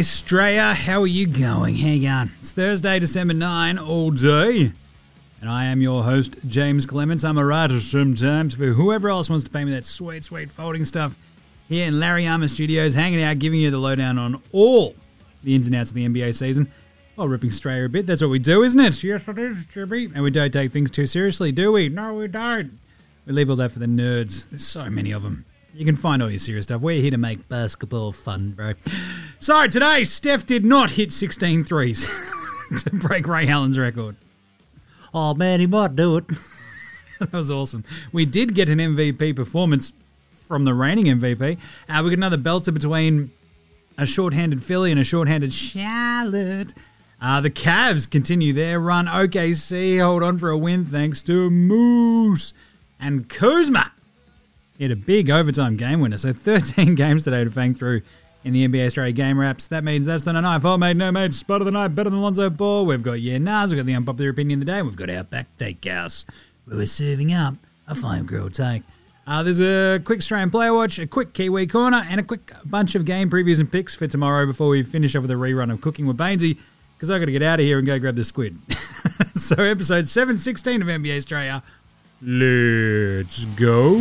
Straya. How are you going? You going? It's Thursday, December 9, all day. And I am your host, James Clements. I'm a writer sometimes for whoever else wants to pay me that sweet, sweet folding stuff here in Larry Armour Studios, hanging out, giving you the lowdown on all the ins and outs of the NBA season while ripping Straya a bit. That's what we do, isn't it? Yes, it is, Jimmy. And we don't take things too seriously, do we? No, we don't. We leave all that for the nerds. There's so many of them. You can find all your serious stuff. We're here to make basketball fun, bro. So today, Steph did not hit 16 threes to break Ray Allen's record. Oh man, he might do it. that was awesome. We did get an MVP performance from the reigning MVP. Uh, we got another belter between a short-handed Philly and a short-handed Charlotte. Uh, the Cavs continue their run. OKC hold on for a win thanks to Moose and Kuzma. He had a big overtime game winner. So 13 games today to fang through in the NBA Straya game wraps. That means that's the night. Oh, mate, no, mate. Spot of the night, better than Lonzo Ball. We've got Yeah Nahs. We've got the unpopular opinion of the day. We've got our back where we're serving up a flame grilled take. Uh, there's a quick Australian player watch, a quick Kiwi corner, and a quick bunch of game previews and picks for tomorrow before we finish off with a rerun of Cooking with Baynesy because i got to get out of here and go grab the squid. so, episode 716 of NBA Straya. Let's go.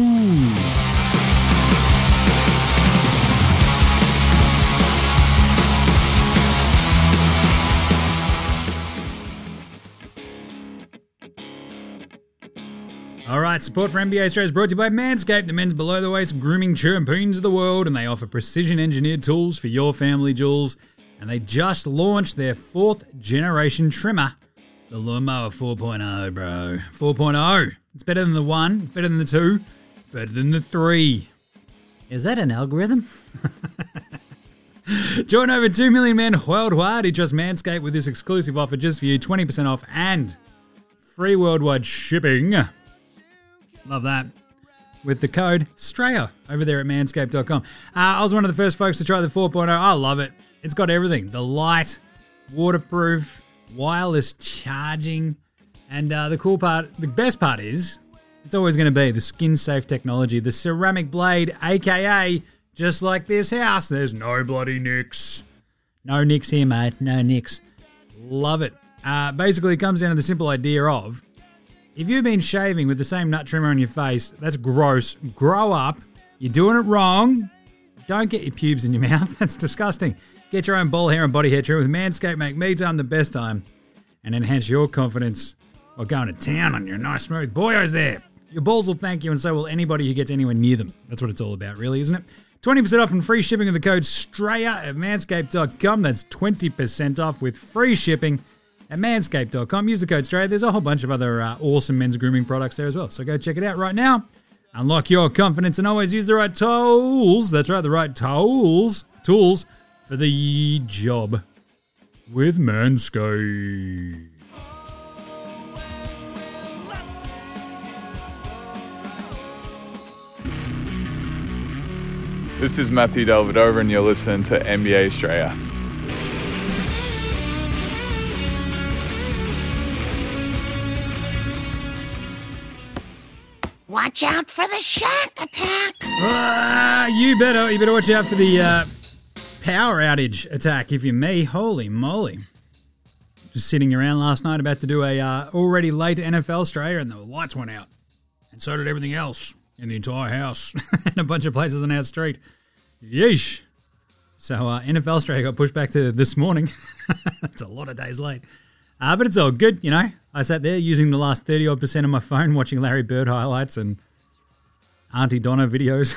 All right, support for NBA Straya is brought to you by Manscaped, the men's below the waist grooming champions of the world, and they offer precision engineered tools for your family jewels. And they just launched their fourth generation trimmer, the Lawnmower 4.0, bro. 4.0. It's better than the one, better than the two, better than the three. Is that an algorithm? Join over 2 million men worldwide who trust Manscaped with this exclusive offer just for you 20% off and free worldwide shipping. Love that. With the code STRAYA over there at manscaped.com. Uh, I was one of the first folks to try the 4.0. I love it. It's got everything the light, waterproof, wireless charging. And uh, the cool part, the best part is, it's always going to be the skin safe technology, the ceramic blade, aka just like this house, there's no bloody nicks. No nicks here, mate. No nicks. Love it. Uh, basically, it comes down to the simple idea of if you've been shaving with the same nut trimmer on your face, that's gross. Grow up. You're doing it wrong. Don't get your pubes in your mouth. That's disgusting. Get your own ball hair and body hair trim with Manscaped. Make me time the best time and enhance your confidence while going to town on your nice smooth boyos there. Your balls will thank you, and so will anybody who gets anywhere near them. That's what it's all about, really, isn't it? 20% off and free shipping with the code STRAYA at manscaped.com. That's 20% off with free shipping at manscaped.com. Use the code STRAYA. There's a whole bunch of other uh, awesome men's grooming products there as well. So go check it out right now. Unlock your confidence and always use the right tools. That's right, the right tools. Tools for the job with Manscaped. This is Matthew Dellavedova, and you're listening to NBA Straya. Watch out for the shark attack. Ah, you better you better watch out for the uh, power outage attack if you're me. Holy moly! Just sitting around last night about to do a uh, already late NFL Straya, and the lights went out, and so did everything else in the entire house and a bunch of places on our street. Yeesh! So uh, NFL Straya got pushed back to this morning. it's a lot of days late. Uh, but it's all good, you know. I sat there using the last 30 odd percent of my phone watching Larry Bird highlights and Aunty Donna videos.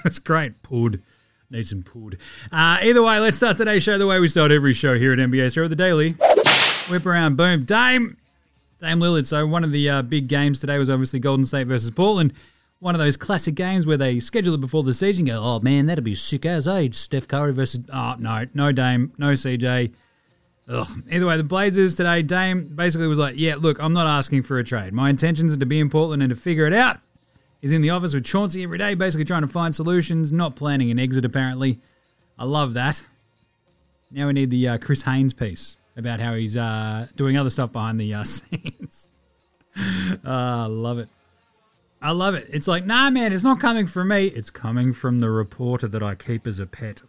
it's great. Pud. Need some pud. Uh, either way, let's start today's show the way we start every show here at NBA Show, the Daily. Whip around, boom. Dame. Dame Lillard. So one of the uh, big games today was obviously Golden State versus Portland. One of those classic games where they schedule it before the season. Go, oh man, that'd be sick as age. Steph Curry versus. Oh no, no Dame, no CJ. Ugh. Either way, the Blazers today, Dame basically was like, yeah, look, I'm not asking for a trade. My intentions are to be in Portland and to figure it out. He's in the office with Chauncey every day, basically trying to find solutions, not planning an exit, apparently. I love that. Now we need the uh, Chris Haynes piece about how he's uh, doing other stuff behind the uh, scenes. uh, love it. I love it. It's like, nah, man, it's not coming from me. It's coming from the reporter that I keep as a pet.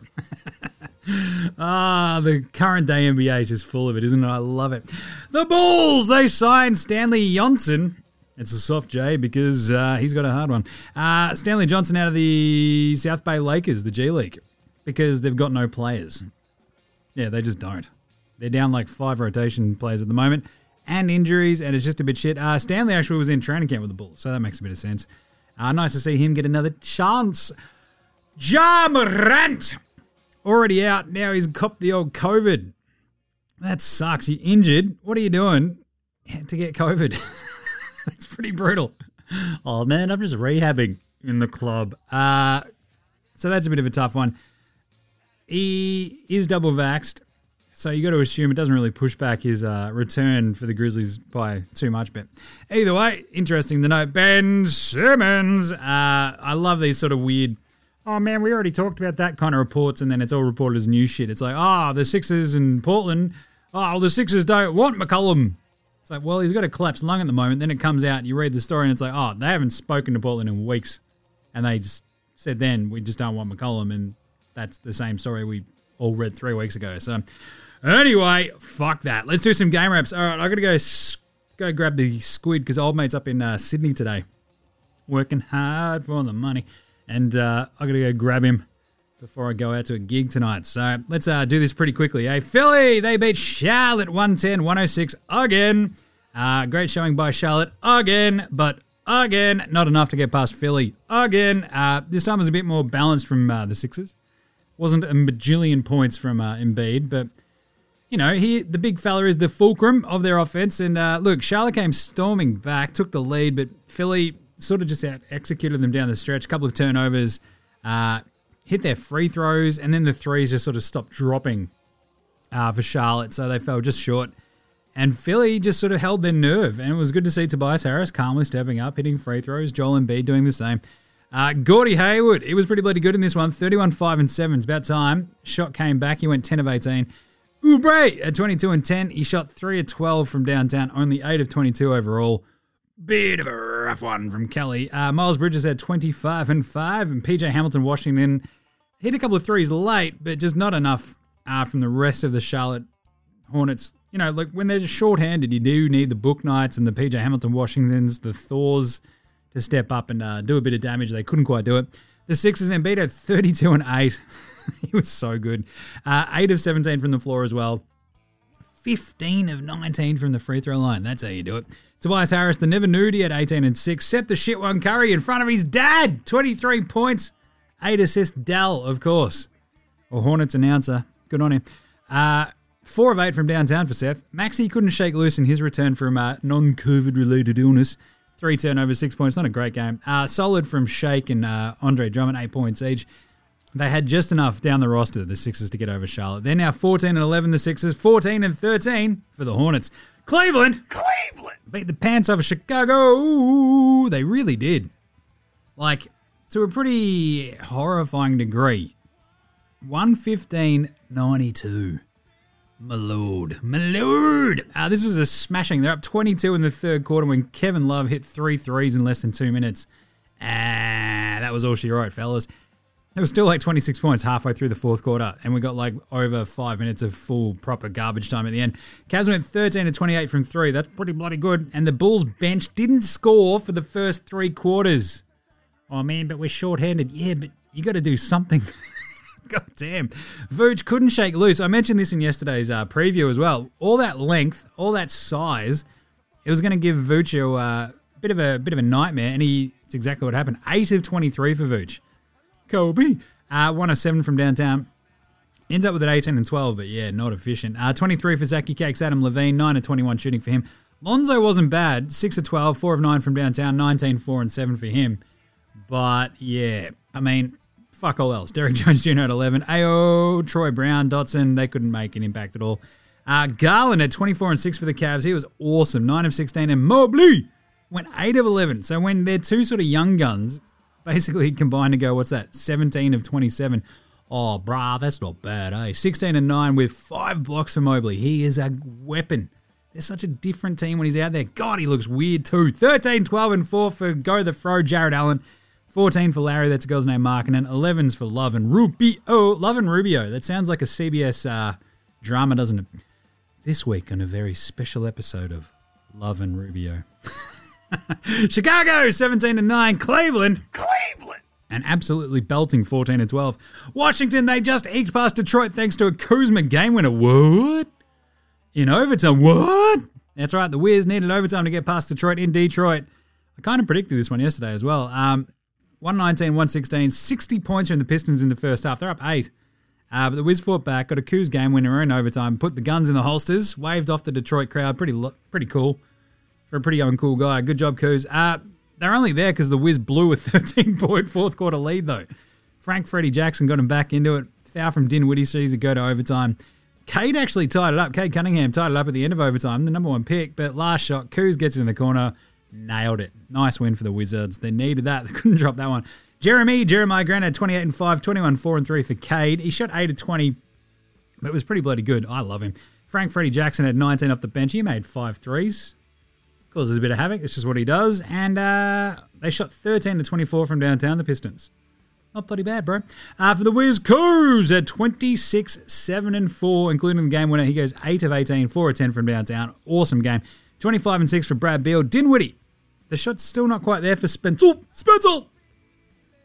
ah, the current day NBA is just full of it, isn't it? I love it. The Bulls, they signed Stanley Johnson. It's a soft J because uh, he's got a hard one. Uh, Stanley Johnson out of the South Bay Lakers, the G League, because they've got no players. Yeah, they just don't. They're down like five rotation players at the moment and injuries, and it's just a bit shit. Uh, Stanley actually was in training camp with the Bulls, so that makes a bit of sense. Uh, nice to see him get another chance. Ja Morant, already out. Now he's copped the old COVID. That sucks. You injured. What are you doing to get COVID? it's pretty brutal. Oh man, I'm just rehabbing in the club. Uh, so that's a bit of a tough one. He is double vaxxed. So you got to assume it doesn't really push back his uh, return for the Grizzlies by too much. But either way, interesting to note. Ben Simmons. Uh, I love these sort of weird. Oh man, we already talked about that kind of reports, and then it's all reported as new shit. It's like, oh, the Sixers in Portland. Oh, the Sixers don't want McCollum. It's like, well, he's got a collapsed lung at the moment. Then it comes out, you read the story, and it's like, oh, they haven't spoken to Portland in weeks, and they just said then we just don't want McCollum, and that's the same story we all read three weeks ago. So Anyway, fuck that. Let's do some game wraps. All right, I gotta go go grab the squid because old mate's up in uh, Sydney today, working hard for the money, and uh, I gotta go grab him before I go out to a gig tonight. So let's uh, do this pretty quickly. Hey, Philly, they beat Charlotte 110 106 again. Uh, great showing by Charlotte again, but again, not enough to get past Philly again. Uh, this time was a bit more balanced from uh, the Sixers. Wasn't a bajillion points from uh, Embiid, but you know, he the big fella is the fulcrum of their offense. And uh, look, Charlotte came storming back, took the lead, but Philly sort of just out executed them down the stretch. A couple of turnovers, uh, hit their free throws, and then the threes just sort of stopped dropping uh, for Charlotte, so they fell just short. And Philly just sort of held their nerve, and it was good to see Tobias Harris calmly stepping up, hitting free throws. Joel Embiid doing the same. Uh, Gordy Hayward, he was pretty bloody good in this one. 31 5 and 7. It's about time. Shot came back. He went 10 of 18. Oubre at 22 and 10. He shot 3 of 12 from downtown, only 8 of 22 overall. Bit of a rough one from Kelly. Uh, Miles Bridges had 25 and 5, and PJ Hamilton Washington hit a couple of threes late, but just not enough uh, from the rest of the Charlotte Hornets. You know, like when they're short-handed, you do need the Bouknights and the PJ Hamilton Washingtons, the Thors to step up and uh, do a bit of damage. They couldn't quite do it. The Sixers and Embiid had 32 and 8. he was so good. Uh, 8 of 17 from the floor as well. 15 of 19 from the free throw line. That's how you do it. Tobias Harris, the never nude, at 18 and 6. Set the shit one Curry in front of his dad. 23 points. 8 assists. Dell, of course. Or Hornets announcer. Good on him. Uh, 4 of 8 from downtown for Seth. Maxi couldn't shake loose in his return from uh, non COVID related illness. Three turnovers, six points. Not a great game. Uh, solid from Shake and uh, Andre Drummond, eight points each. They had just enough down the roster, the Sixers, to get over Charlotte. They're now 14 and 11, the Sixers, 14 and 13 for the Hornets. Cleveland, Cleveland beat the pants off of Chicago. Ooh, they really did. Like, to a pretty horrifying degree. 115 92. My lord. My lord. Uh, this was a smashing. They're up 22 in the third quarter when Kevin Love hit three threes in less than two minutes. Ah, that was all she wrote, fellas. It was still like 26 points halfway through the fourth quarter, and we got like over five minutes of full proper garbage time at the end. Cavs went 13 to 28 from three. That's pretty bloody good. And the Bulls bench didn't score for the first three quarters. Oh man, but we're short-handed. Yeah, but you got to do something. God damn. Vooch couldn't shake loose. I mentioned this in yesterday's uh, preview as well. All that length, all that size, it was going to give Vooch a uh, bit of a bit of a nightmare, and he, it's exactly what happened. Eight of 23 for Vooch. Kobe. Uh, 107 from downtown. Ends up with an 18 and 12, but yeah, not efficient. Uh, 23 for Zaki Cakes, Adam Levine, 9 of 21 shooting for him. Lonzo wasn't bad, 6 of 12, 4 of 9 from downtown, 19, 4 and 7 for him. But yeah, I mean, fuck all else. Derrick Jones Jr. at 11. AO, Troy Brown, Dotson, they couldn't make an impact at all. Uh, Garland at 24 and 6 for the Cavs. He was awesome, 9 of 16. And Mobley went 8 of 11. So when they're two sort of young guns, basically combined to go, what's that, 17 of 27. Oh, brah, that's not bad, eh? 16 and 9 with five blocks for Mobley. He is a weapon. They're such a different team when he's out there. God, he looks weird too. 13, 12, and 4 for Go the Fro, Jarrett Allen. 14 for Larry, that's a girl's name, Mark. And then 11's for Love and Rubio. Love and Rubio. That sounds like a CBS uh, drama, doesn't it? This week on a very special episode of Love and Rubio. Chicago, 17 and 9. Cleveland. Cleveland. And absolutely belting 14 and 12. Washington, they just eked past Detroit thanks to a Kuzma game winner. What? In overtime. What? That's right. The Wiz needed overtime to get past Detroit in Detroit. I kind of predicted this one yesterday as well. Um, 119, 116, 60 points from the Pistons in the first half. They're up eight. Uh, but the Wiz fought back, got a Coos game winner in overtime, put the guns in the holsters, waved off the Detroit crowd. Pretty lo- pretty cool for a pretty uncool guy. Good job, Coos. Uh, they're only there because the Wiz blew a 13 point fourth quarter lead, though. Frank Freddie Jackson got him back into it. Foul from Dinwiddie sees it go to overtime. Cade actually tied it up. Cade Cunningham tied it up at the end of overtime, the number one pick. But last shot, Coos gets it in the corner, nailed it. Nice win for the Wizards. They needed that. They couldn't drop that one. Jeremy, Jeremiah Grant had 28 and 5, 21, 4 and 3 for Cade. He shot 8 of 20, but it was pretty bloody good. I love him. Frank Freddie Jackson had 19 off the bench. He made five threes. Causes a bit of havoc. It's just what he does. And uh, they shot 13 to 24 from downtown, the Pistons. Not bloody bad, bro. Uh, for the Wiz, Coos at 26, 7 and 4, including the game winner. He goes 8 of 18, 4 of 10 from downtown. Awesome game. 25 and 6 for Brad Beal. Dinwiddie. The shot's still not quite there for Spencer. Spencer!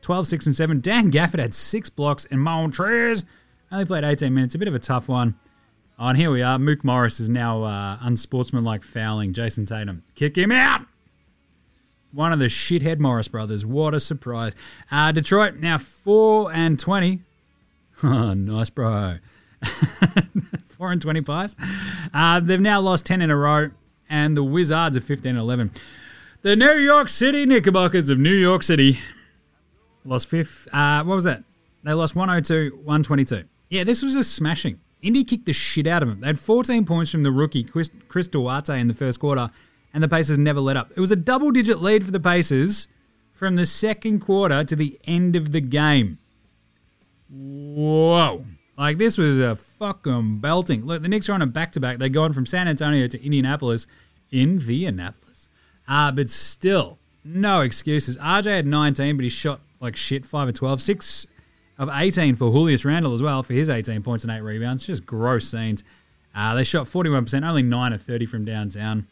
12, 6, and 7. Dan Gafford had six blocks, and Montrez only played 18 minutes. A bit of a tough one. Oh, and here we are. Mook Morris is now uh, unsportsmanlike fouling Jayson Tatum. Kick him out! One of the shithead Morris brothers. What a surprise. Uh, Detroit now 4 and 20. Oh, nice, bro. 4 and 20 pies. Uh, they've now lost 10 in a row, and the Wizards are 15 and 11. The New York City Knickerbockers of New York City Lost fifth. Uh, what was that? They lost 102, 122. Yeah, this was a smashing. Indy kicked the shit out of them. They had 14 points from the rookie, Chris, Chris Duarte, in the first quarter, and the Pacers never let up. It was a double digit lead for the Pacers from the second quarter to the end of the game. Whoa. Like, this was a fucking belting. Look, the Knicks are on a back to back. They're going from San Antonio to Indianapolis in Indianapolis. Uh, but still, no excuses. RJ had 19, but he shot like shit, 5 of 12. 6 of 18 for Julius Randle as well for his 18 points and 8 rebounds. Just gross scenes. Uh, they shot 41%, only 9 of 30 from downtown.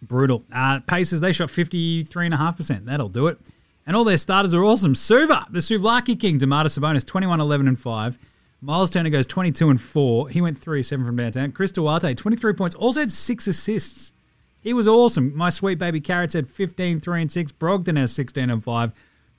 Brutal. Uh, Pacers, they shot 53.5%. That'll do it. And all their starters are awesome. Suva, the Suvlaki King, Domantas Sabonis, 21, 11, and 5. Miles Turner goes 22 and 4. He went 3 7 from downtown. Chris Duarte, 23 points, also had 6 assists. He was awesome. My sweet baby Carrots had 15, 3 and 6. Brogdon has 16 and 5.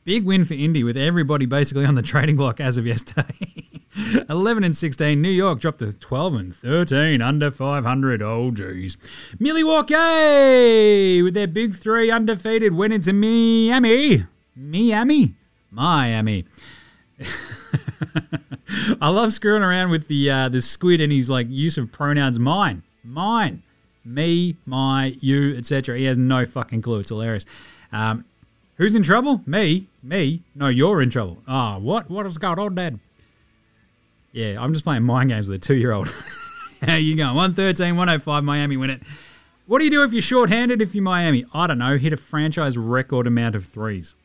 Big win for Indy with everybody basically on the trading block as of yesterday. 11 and 16. New York dropped to 12 and 13, under 500. Oh, geez. Milwaukee with their big three undefeated went into Miami. Miami? Miami. I love screwing around with the uh, the squid and his like use of pronouns mine, mine, me, my, you, etc. He has no fucking clue. It's hilarious. Um, who's in trouble? Me, me. No, you're in trouble. Ah, oh, what? What has going on, Dad? Yeah, I'm just playing mind games with a two year old. How you going? 113, 105, Miami win it. What do you do if you're short-handed if you're Miami? I don't know. Hit a franchise record amount of threes.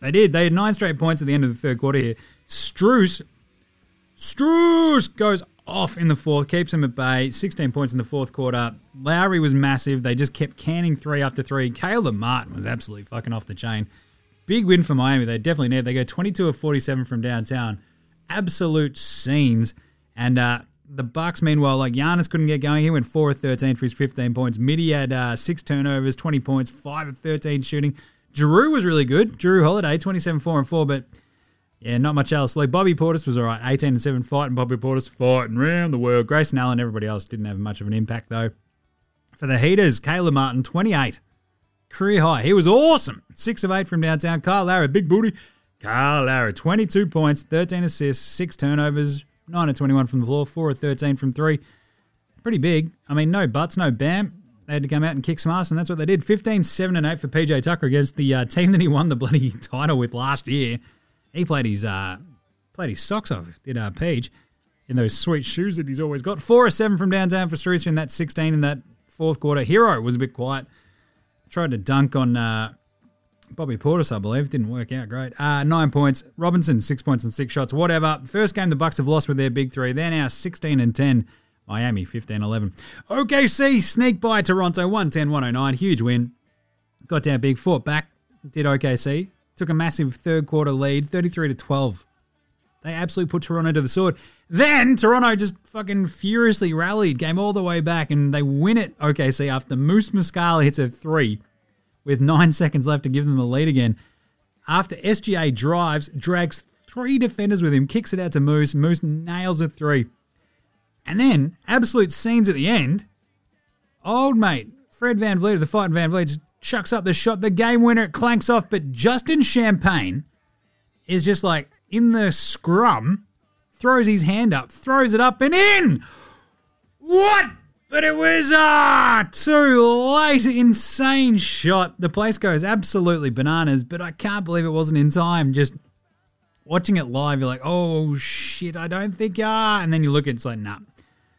They did. They had nine straight points at the end of the third quarter here. Strus, Strus goes off in the fourth, keeps them at bay. 16 points in the fourth quarter. Lowry was massive. They just kept canning three after three. Caleb Martin was absolutely fucking off the chain. Big win for Miami. They definitely need. They go 22 of 47 from downtown. Absolute scenes. And uh, the Bucks, meanwhile, like Giannis couldn't get going. He went 4 of 13 for his 15 points. Midi had uh, six turnovers, 20 points, 5 of 13 shooting. Drew was really good. Drew Holiday, 27, 4 and 4, but yeah, not much else. Like Bobby Portis was all right, 18 and 7 fighting Bobby Portis, fighting around the world. Grayson Allen, everybody else didn't have much of an impact though. For the Heaters, Caleb Martin, 28. Career high. He was awesome. 6 of 8 from downtown. Kyle Lowry, big booty. Kyle Lowry, 22 points, 13 assists, 6 turnovers, 9 of 21 from the floor, 4 of 13 from 3. Pretty big. I mean, no butts, no bam. They had to come out and kick some ass, and that's what they did. 15, 7, and 8 for PJ Tucker against the uh, team that he won the bloody title with last year. He played his uh, played his socks off. Did uh, Page. in those sweet shoes that he's always got. Four or seven from downtown for Strucer in that 16 in that fourth quarter. Herro was a bit quiet. Tried to dunk on uh, Bobby Portis, I believe. Didn't work out great. Uh, nine points. Robinson, six points and six shots. Whatever. First game the Bucks have lost with their big three. They're now 16 and 10. Miami 15 11. OKC sneak by Toronto 110 109. Huge win. Got down big. Fought back. Did OKC. Took a massive third quarter lead 33 to 12. They absolutely put Toronto to the sword. Then Toronto just fucking furiously rallied, came all the way back, and they win it OKC after Moose Muscala hits a three with nine seconds left to give them the lead again. After SGA drives, drags three defenders with him, kicks it out to Moose. Moose nails a three. And then, absolute scenes at the end. Old mate, Fred VanVleet the Fight VanVleet chucks up the shot, the game winner, it clanks off, but Justin Champagnie is just like in the scrum, throws his hand up, throws it up and in! What? But it was ah too late. Insane shot. The place goes absolutely bananas, but I can't believe it wasn't in time. Just watching it live, you're like, oh shit, I don't think ah. And then you look it's like, nah.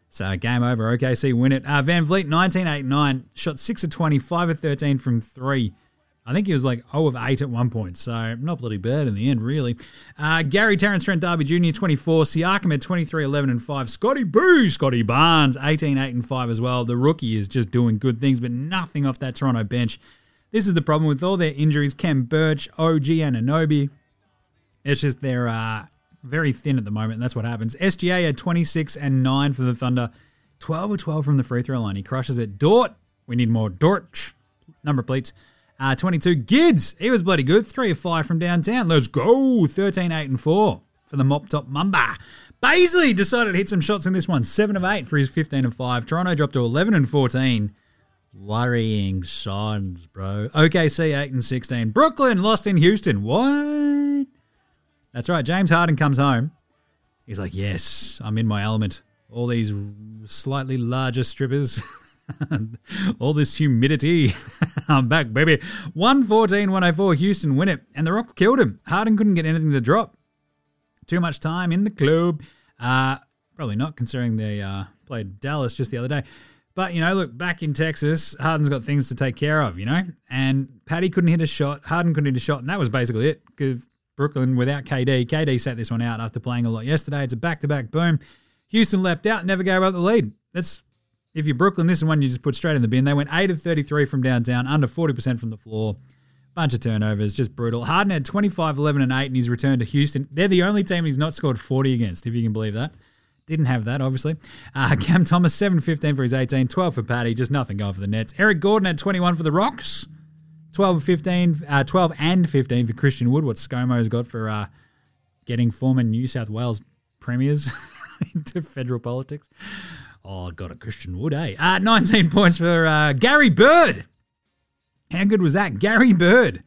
So game over. OKC win it. Uh, VanVleet, 19 8 9, shot 6 of 20, 5 of 13 from 3. I think he was like 0 of 8 at one point, so not bloody bad in the end, really. Uh, Gary Terrence Trent Darby Jr., 24. Siakam at 23 11 and 5. Scotty Boo, Scottie Barnes, 18 8 and 5 as well. The rookie is just doing good things, but nothing off that Toronto bench. This is the problem with all their injuries. Khem Birch, OG Anunoby. It's just they're uh, very thin at the moment. That's what happens. SGA had 26 and 9 for the Thunder. 12 or 12 from the free throw line. He crushes it. Dort. We need more Dort. Number of pleats. Uh, 22. Gids. He was bloody good. 3 of 5 from downtown. Let's go. 13, 8, and 4 for the mop top Mamba. Bazley decided to hit some shots in this one. 7 of 8 for his 15 and 5. Toronto dropped to 11 and 14. Worrying signs, bro. OKC 8 and 16. Brooklyn lost in Houston. What? That's right. James Harden comes home. He's like, yes, I'm in my element. All these slightly larger strippers. All this humidity. I'm back, baby. 114 104. Houston win it. And the Rock killed him. Harden couldn't get anything to drop. Too much time in the club. Uh, probably not, considering they uh, played Dallas just the other day. But, you know, look, back in Texas, Harden's got things to take care of, you know? And Patty couldn't hit a shot. Harden couldn't hit a shot. And that was basically it. Brooklyn without KD. KD sat this one out after playing a lot yesterday. It's a back to back boom. Houston leapt out, never gave up the lead. That's if you're Brooklyn, this is one you just put straight in the bin. They went 8 of 33 from downtown, under 40% from the floor. Bunch of turnovers, just brutal. Harden had 25, 11, and 8 in his return to Houston. They're the only team he's not scored 40 against, if you can believe that. Didn't have that, obviously. Uh, Cam Thomas, 7 15 for his 18, 12 for Patty, just nothing going for the Nets. Eric Gordon had 21 for the Rocks, 12 15, uh, 12 and 15 for Christian Wood. What ScoMo's got for uh, getting former New South Wales premiers into federal politics. Oh, got a Christian Wood, eh? Uh, 19 points for uh, Gary Bird. How good was that? Gary Bird.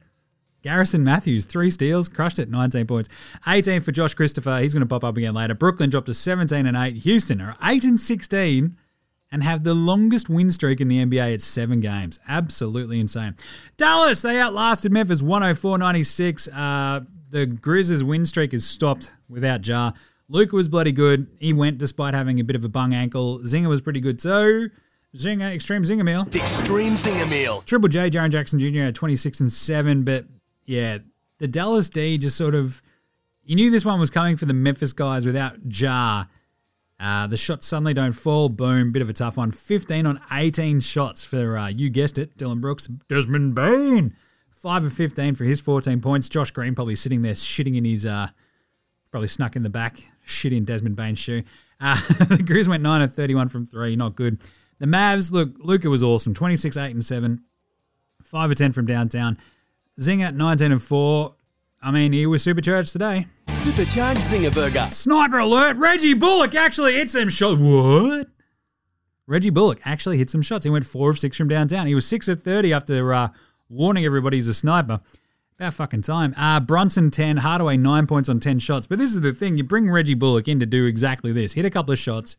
Garrison Matthews, three steals, crushed it, 19 points. 18 for Josh Christopher. He's going to pop up again later. Brooklyn dropped to 17 and 8. Houston are 8 and 16 and have the longest win streak in the NBA at seven games. Absolutely insane. Dallas, they outlasted Memphis 104 96. Uh, the Grizzlies' win streak is stopped without Ja. Luka was bloody good. He went despite having a bit of a bung ankle. Zinger was pretty good. So, Zinger, extreme Zinger meal. Extreme Zinger meal. Triple J, Jaren Jackson Jr. had 26 and 7. But yeah, the Dallas D just sort of. You knew this one was coming for the Memphis guys without Ja. Uh, the shots suddenly don't fall. Boom. Bit of a tough one. 15 on 18 shots for, uh, you guessed it, Dillon Brooks. Desmond Bane. 5 of 15 for his 14 points. Josh Green probably sitting there shitting in his. Uh, probably snuck in the back, shit in Desmond Bane's shoe. Uh, the Grizz went 9 of 31 from 3. Not good. The Mavs, look, Luka was awesome. 26, 8, and 7. 5 of 10 from downtown. Zinger, 19 and 4. I mean, he was supercharged today. Supercharged Zinger Burger. Sniper alert! Reggie Bullock actually hit some shots. What? Reggie Bullock actually hit some shots. He went four of six from downtown. He was six of thirty after uh, warning everybody he's a sniper. About fucking time. Uh, Brunson ten, Hardaway nine points on ten shots. But this is the thing: you bring Reggie Bullock in to do exactly this. Hit a couple of shots,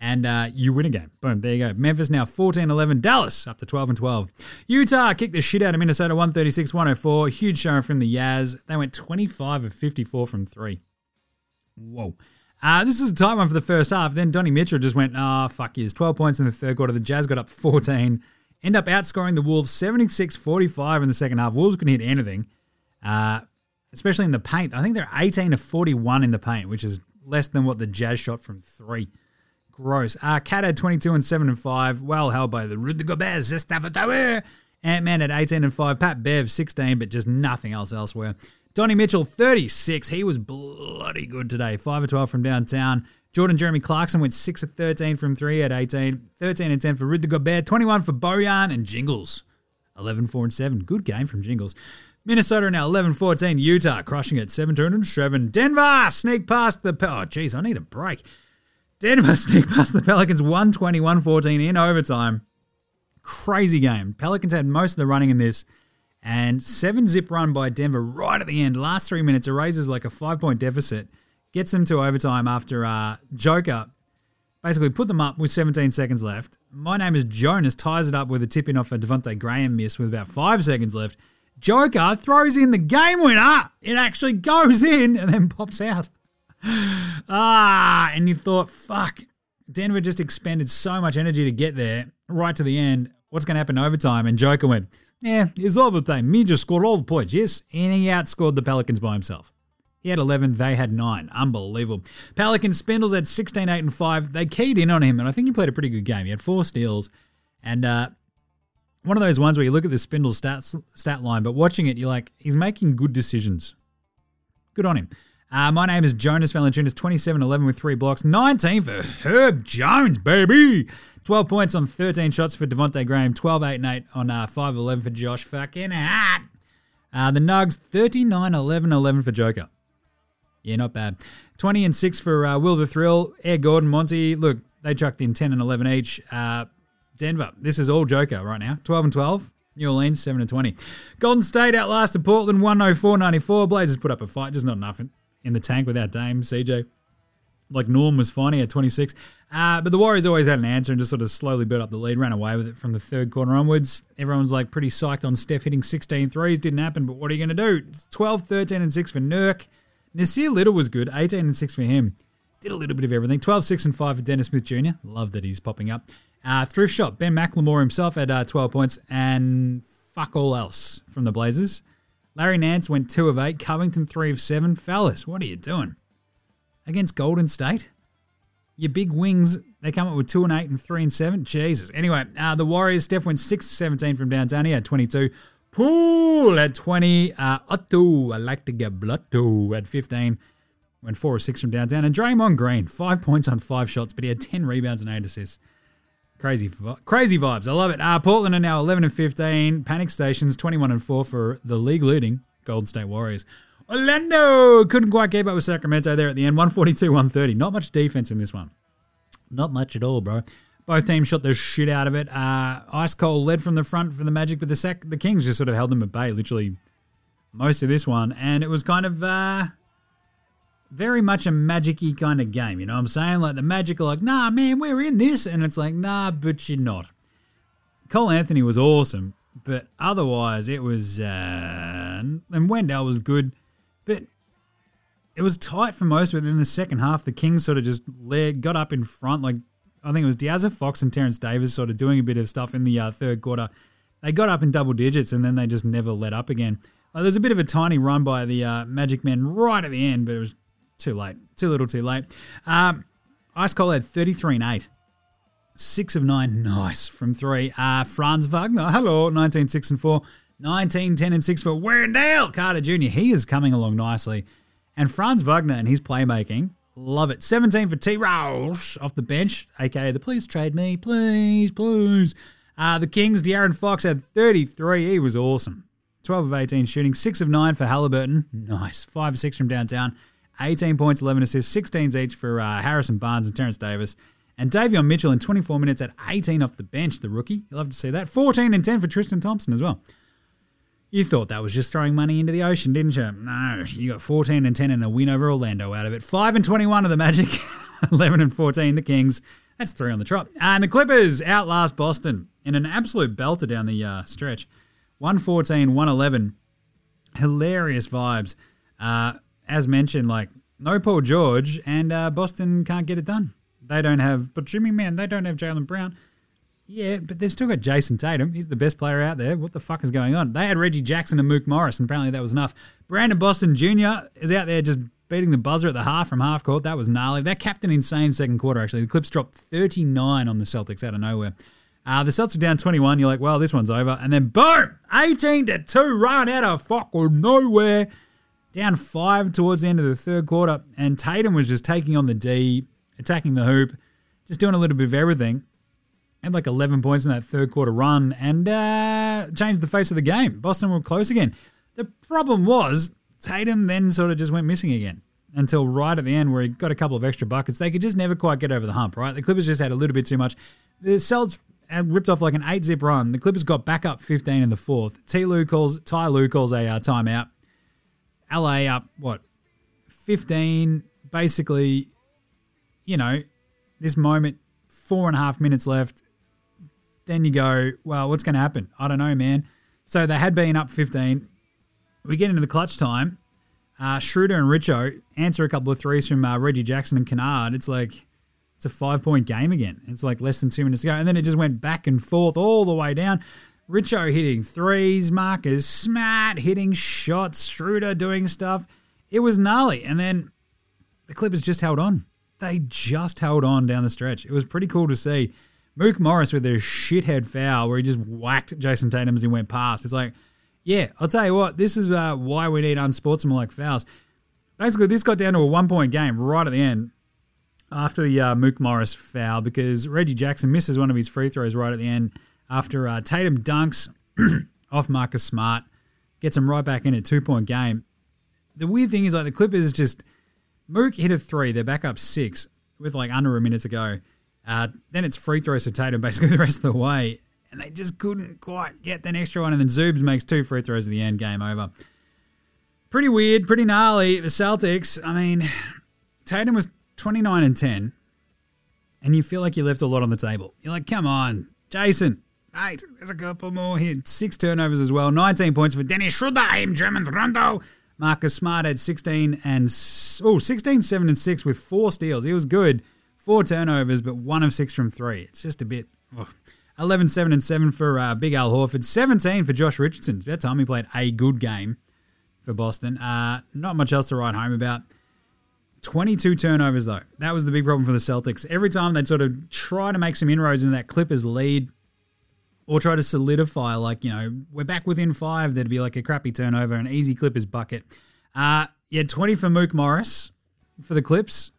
and uh, you win a game. Boom, there you go. Memphis now 14-11. Dallas up to 12 and 12. Utah kicked the shit out of Minnesota 136-104. Huge showing from the Yaz. They went 25 of 54 from three. Whoa. Uh, this is a tight one for the first half. Then Donny Mitchell just went, ah, oh, fuck yous. 12 points in the third quarter. The Jazz got up 14. End up outscoring the Wolves 76 45 in the second half. Wolves couldn't hit anything, uh, especially in the paint. I think they're 18 to 41 in the paint, which is less than what the Jazz shot from three. Gross. Uh, Cat had 22 and 7 and 5. Well held by the Rudy Gobert, Zestafatower. Ant Man at 18 and 5. Pat Bev 16, but just nothing else elsewhere. Donny Mitchell 36. He was bloody good today. 5 of 12 from downtown. Jordan Jeremy Clarkson went 6 of 13 from 3 at 18. 13 and 10 for Rudy Gobert. 21 for Bojan and Jingles. 11 4 and 7. Good game from Jingles. Minnesota now 11 14. Utah crushing it 17 and 7. Denver sneak past the. Oh, jeez, I need a break. Denver sneak past the Pelicans 121 14 in overtime. Crazy game. Pelicans had most of the running in this. And seven zip run by Denver right at the end. Last three minutes, erases like a five point deficit. Gets them to overtime after uh, Joker basically put them up with 17 seconds left. My name is Jonas, ties it up with a tip in off a Devonte' Graham miss with about five seconds left. Joker throws in the game winner. It actually goes in and then pops out. Ah, and you thought, fuck, Denver just expended so much energy to get there right to the end. What's going to happen overtime? And Joker went, yeah, it's all the overtime. Me just scored all the points, yes. And he outscored the Pelicans by himself. He had 11, they had 9. Unbelievable. Pelicans, Spindles had 16, 8, and 5. They keyed in on him, and I think he played a pretty good game. He had four steals. And uh, one of those ones where you look at the Spindle stats, stat line, but watching it, you're like, he's making good decisions. Good on him. Uh, my name is Jonas Valanciunas, 27 11 with three blocks, 19 for Herb Jones, baby. 12 points on 13 shots for Devonte' Graham, 12 8 and 8 on uh, 5 11 for Josh fucking Hart. Uh, the Nugs, 39 11 11 for Joker. Yeah, not bad. 20 and 6 for uh, Will the Thrill, Air Gordon, Monty. Look, they chucked in 10 and 11 each. Uh, Denver, this is all Joker right now. 12 and 12. New Orleans, 7 and 20. Golden State outlasted Portland, 104 94. Blazers put up a fight, just not enough in the tank without Dame, CJ. Like Norm was finding at 26. Uh, but the Warriors always had an answer and just sort of slowly built up the lead, ran away with it from the third quarter onwards. Everyone's like pretty psyched on Steph hitting 16 threes. Didn't happen, but what are you going to do? 12, 13, and 6 for Nurk. Nassir Little was good, 18 and 6 for him. Did a little bit of everything. 12, 6, and 5 for Dennis Smith Jr. Love that he's popping up. Uh, thrift shop, Ben McLemore himself had uh, 12 points and fuck all else from the Blazers. Larry Nance went 2 of 8. Covington 3 of 7. Fellas, what are you doing? Against Golden State? Your big wings, they come up with 2 and 8 and 3 and 7. Jesus. Anyway, uh, the Warriors, Steph went 6 17 from downtown. He had 22. Poole at 20. Uh, Otto, I like to get Blutto at 15. Went 4 or 6 from downtown. And Draymond Green, 5 points on 5 shots, but he had 10 rebounds and 8 assists. Crazy, crazy vibes. I love it. Uh, Portland are now 11 and 15. Panic Stations 21 and 4 for the league leading Golden State Warriors. Orlando couldn't quite keep up with Sacramento there at the end. 142 130. Not much defense in this one. Not much at all, bro. Both teams shot the shit out of it. Uh, Ice Cold led from the front for the Magic, but the Sac- the Kings just sort of held them at bay literally most of this one. And it was kind of uh, very much a magic-y kind of game. You know what I'm saying? Like the Magic are like, nah, man, we're in this. And it's like, nah, but you're not. Cole Anthony was awesome, but otherwise it was. Uh, and Wendell was good, but it was tight for most of it. In the second half, the Kings sort of just led, got up in front, like I think it was De'Aaron Fox and Terrence Davis sort of doing a bit of stuff in the uh, third quarter. They got up in double digits and then they just never let up again. Uh, there's a bit of a tiny run by the uh, Magic Men right at the end, but it was too late. Too little, too late. Um, Ice Cold had 33 and 8. Six of nine, nice from three. Uh, Franz Wagner, hello, 19, 6 and 4. 19, 10 and 6 for Wendell Carter Jr. He is coming along nicely. And Franz Wagner and his playmaking, Love it. 17 for T. Rouse off the bench, aka the please trade me, please, please. Uh, the Kings, De'Aaron Fox had 33. He was awesome. 12 of 18 shooting, 6 of 9 for Haliburton. Nice. 5 of 6 from downtown. 18 points, 11 assists, 16s each for uh, Harrison Barnes and Terrence Davis. And Davion Mitchell in 24 minutes at 18 off the bench, the rookie. You'll love to see that. 14 and 10 for Tristan Thompson as well. You thought that was just throwing money into the ocean, didn't you? No, you got 14 and 10 and a win over Orlando out of it. 5 and 21 of the Magic, 11 and 14 the Kings. That's three on the trot. And the Clippers outlast Boston in an absolute belter down the uh, stretch. 114, 111. Hilarious vibes. Uh, as mentioned, like no Paul George, and uh, Boston can't get it done. They don't have, but Jimmy, man, they don't have Jaylen Brown. Yeah, but they've still got Jayson Tatum. He's the best player out there. What the fuck is going on? They had Reggie Jackson and Mook Morris, and apparently that was enough. Brandon Boston Jr. is out there just beating the buzzer at the half from half court. That was gnarly. That capped an insane second quarter, actually. The Clips dropped 39 on the Celtics out of nowhere. Uh, the Celtics are down 21. You're like, well, this one's over. And then boom, 18 to 2 run out of fucking nowhere. Down five towards the end of the third quarter. And Tatum was just taking on the D, attacking the hoop, just doing a little bit of everything. Had like 11 points in that third quarter run and uh, changed the face of the game. Boston were close again. The problem was Tatum then sort of just went missing again until right at the end where he got a couple of extra buckets. They could just never quite get over the hump, right? The Clippers just had a little bit too much. The Celtics ripped off like an eight zip run. The Clippers got back up 15 in the fourth. T. Lou calls, Ty Lue calls a uh, timeout. LA up, what, 15, basically, you know, this moment, four and a half minutes left. Then you go, well, what's going to happen? I don't know, man. So they had been up 15. We get into the clutch time. Uh, Schroeder and Richo answer a couple of threes from uh, Reggie Jackson and Kennard. It's like, it's a five point game again. It's like less than two minutes to go. And then it just went back and forth all the way down. Richo hitting threes, Marcus Smart hitting shots, Schroeder doing stuff. It was gnarly. And then the Clippers just held on. They just held on down the stretch. It was pretty cool to see. Mook Morris with a shithead foul where he just whacked Jayson Tatum as he went past. It's like, yeah, I'll tell you what, this is uh, why we need unsportsmanlike fouls. Basically, this got down to a one point game right at the end after the uh, Mook Morris foul because Reggie Jackson misses one of his free throws right at the end after uh, Tatum dunks off Marcus Smart, gets him right back in a two point game. The weird thing is, like, the Clippers just. Mook hit a three, they're back up six with like under a minute to go. Uh, then it's free throws to Tatum basically the rest of the way, and they just couldn't quite get the extra one. And then Zoobs makes two free throws at the end, game over. Pretty weird, pretty gnarly. The Celtics, I mean, Tatum was 29 and 10, and you feel like you left a lot on the table. You're like, come on, Jayson, mate, there's a couple more here. Six turnovers as well. 19 points for Dennis Schroeder German Rondo. Marcus Smart had 16 and oh, 16, 7 and 6 with four steals. He was good. Four turnovers, but one of six from three. It's just a bit. Oh. 11, 7 and 7 for uh, Big Al Horford. 17 for Josh Richardson. It's about time he played a good game for Boston. Uh, not much else to write home about. 22 turnovers, though. That was the big problem for the Celtics. Every time they'd sort of try to make some inroads into that Clippers lead or try to solidify, like, you know, we're back within five, there'd be like a crappy turnover, an easy Clippers bucket. Uh, you had 20 for Mook Morris for the Clips.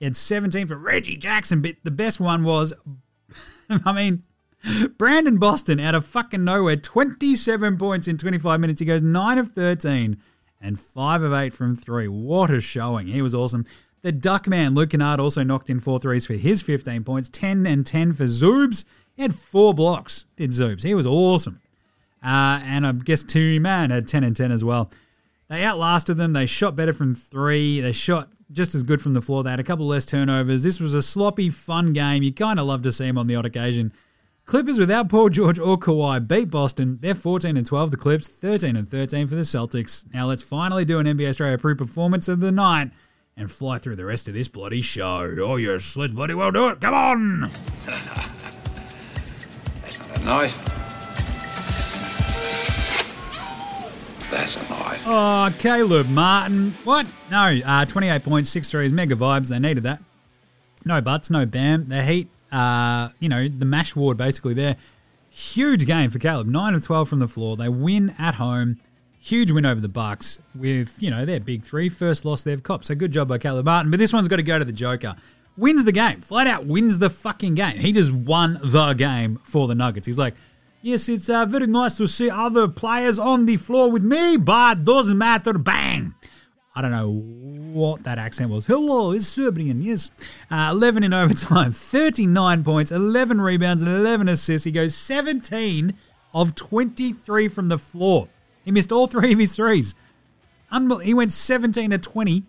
You had 17 for Reggie Jackson, but the best one was, I mean, Brandon Boston out of fucking nowhere, 27 points in 25 minutes. He goes 9 of 13 and 5 of 8 from 3. What a showing. He was awesome. The Duckman, Luke Kennard, also knocked in four threes for his 15 points, 10 and 10 for Zoobs. He had four blocks, did Zoobs. He was awesome. Uh, and I guess Two Man had 10 and 10 as well. They outlasted them. They shot better from three. They shot just as good from the floor. They had a couple less turnovers. This was a sloppy, fun game. You kind of love to see them on the odd occasion. Clippers without Paul George or Kawhi beat Boston. They're 14 and 12. The Clips 13 and 13 for the Celtics. Now let's finally do an NBA Straya pre performance of the night and fly through the rest of this bloody show. Oh yes, let's bloody well do it. Come on. Knife. That's a knife. Oh, Caleb Martin. What? No, uh, 28 points, 6 threes, mega vibes. They needed that. No buts, no bam. The Heat, uh, you know, the mash ward basically there. Huge game for Caleb. 9 of 12 from the floor. They win at home. Huge win over the Bucks with, you know, their big three. First loss they've copped. So good job by Caleb Martin. But this one's got to go to the Joker. Wins the game. Flat out wins the fucking game. He just won the game for the Nuggets. He's like, Yes, it's uh, very nice to see other players on the floor with me, but doesn't matter. Bang! I don't know what that accent was. Hello, it's Serbian, yes. Uh, 11 in overtime, 39 points, 11 rebounds, and 11 assists. He goes 17 of 23 from the floor. He missed all three of his threes. Unbel- he went 17 to 20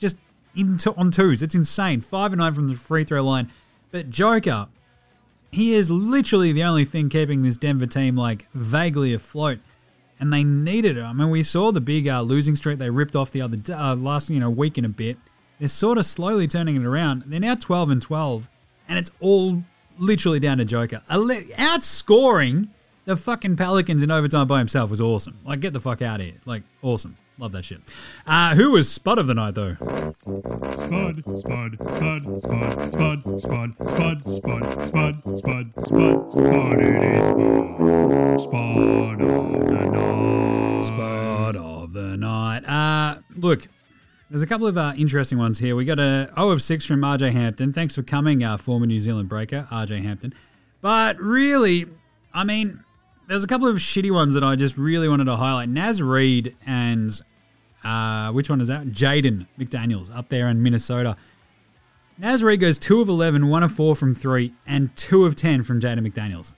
just into, on twos. It's insane. 5 and 9 from the free throw line. But Joker, he is literally the only thing keeping this Denver team like vaguely afloat. and they needed it. I mean, we saw the big uh, losing streak they ripped off the other uh, last you know week and a bit. They're sort of slowly turning it around. They're now 12 and 12, and it's all literally down to Joker. Outscoring the fucking Pelicans in overtime by himself was awesome. Like, get the fuck out of here. Like, awesome. Love that shit. Uh, who was spud of the night though? Spud, spud, spud, spud, spud, spud, spud, spud, spud, spud, spud, spud. It is spud, spud of the night. Spud of the night. Uh, look, there's a couple of uh, interesting ones here. We got a O of 6 from RJ Hampton. Thanks for coming, uh, former New Zealand breaker, RJ Hampton. But really, I mean, there's a couple of shitty ones that I just really wanted to highlight. Naz Reid and uh, which one is that? Jaden McDaniels up there in Minnesota. Naz Reid goes 2 of 11, 1 of 4 from 3, and 2 of 10 from Jaden McDaniels.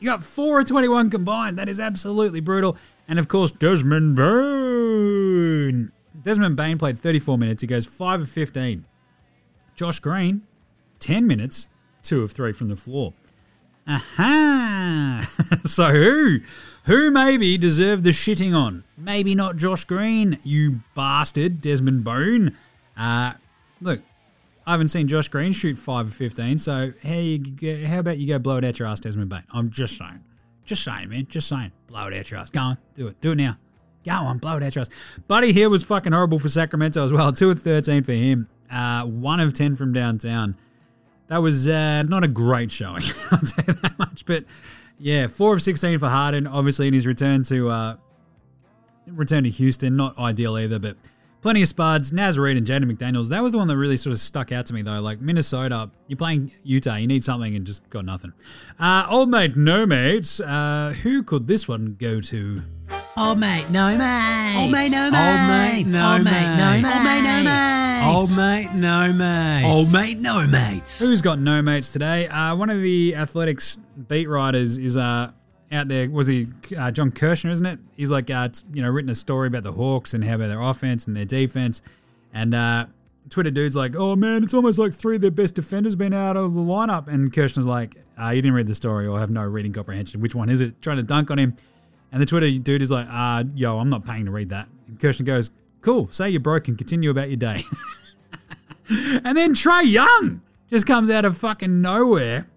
You got 4 of 21 combined. That is absolutely brutal. And of course, Desmond Bane. Desmond Bane played 34 minutes. He goes 5 of 15. Josh Green, 10 minutes, 2 of 3 from the floor. Aha! so who? Who maybe deserved the shitting on? Maybe not Josh Green, you bastard, Desmond Bone. Uh, look, I haven't seen Josh Green shoot 5 of 15, so how, you, how about you go blow it out your ass, Desmond Bane? I'm just saying. Just saying, man. Just saying. Blow it out your ass. Go on. Do it. Do it now. Go on. Blow it out your ass. Buddy Hield was fucking horrible for Sacramento as well. 2 of 13 for him. Uh, 1 of 10 from downtown. That was uh, not a great showing, I'll you that much. But yeah, 4 of 16 for Harden, obviously in his return to uh, return to Houston. Not ideal either, but plenty of spuds. Naz Reid and Jaden McDaniels. That was the one that really sort of stuck out to me, though. Like Minnesota, you're playing Utah, you need something and just got nothing. Uh, old mate, no mates. Uh, who could this one go to? Old mate, no mate. Old mate, no mate, mates. Old mate, mate, no mate. Old mate, no mates. Old mate, no mate. Old mate, no mates. Who's got no mates today? Uh, one of the athletics beat writers is uh, out there. Was he uh, John Kirschner? Isn't it? He's like uh, you know written a story about the Hawks and how about their offense and their defense. And uh, Twitter dude's like, "Oh man, it's almost like three of their best defenders been out of the lineup." And Kirschner's like, uh, "You didn't read the story or have no reading comprehension. Which one is it?" Trying to dunk on him. And the Twitter dude is like, uh, yo, I'm not paying to read that. And Kirschner goes, cool, say you're broke and continue about your day. and then Trae Young just comes out of fucking nowhere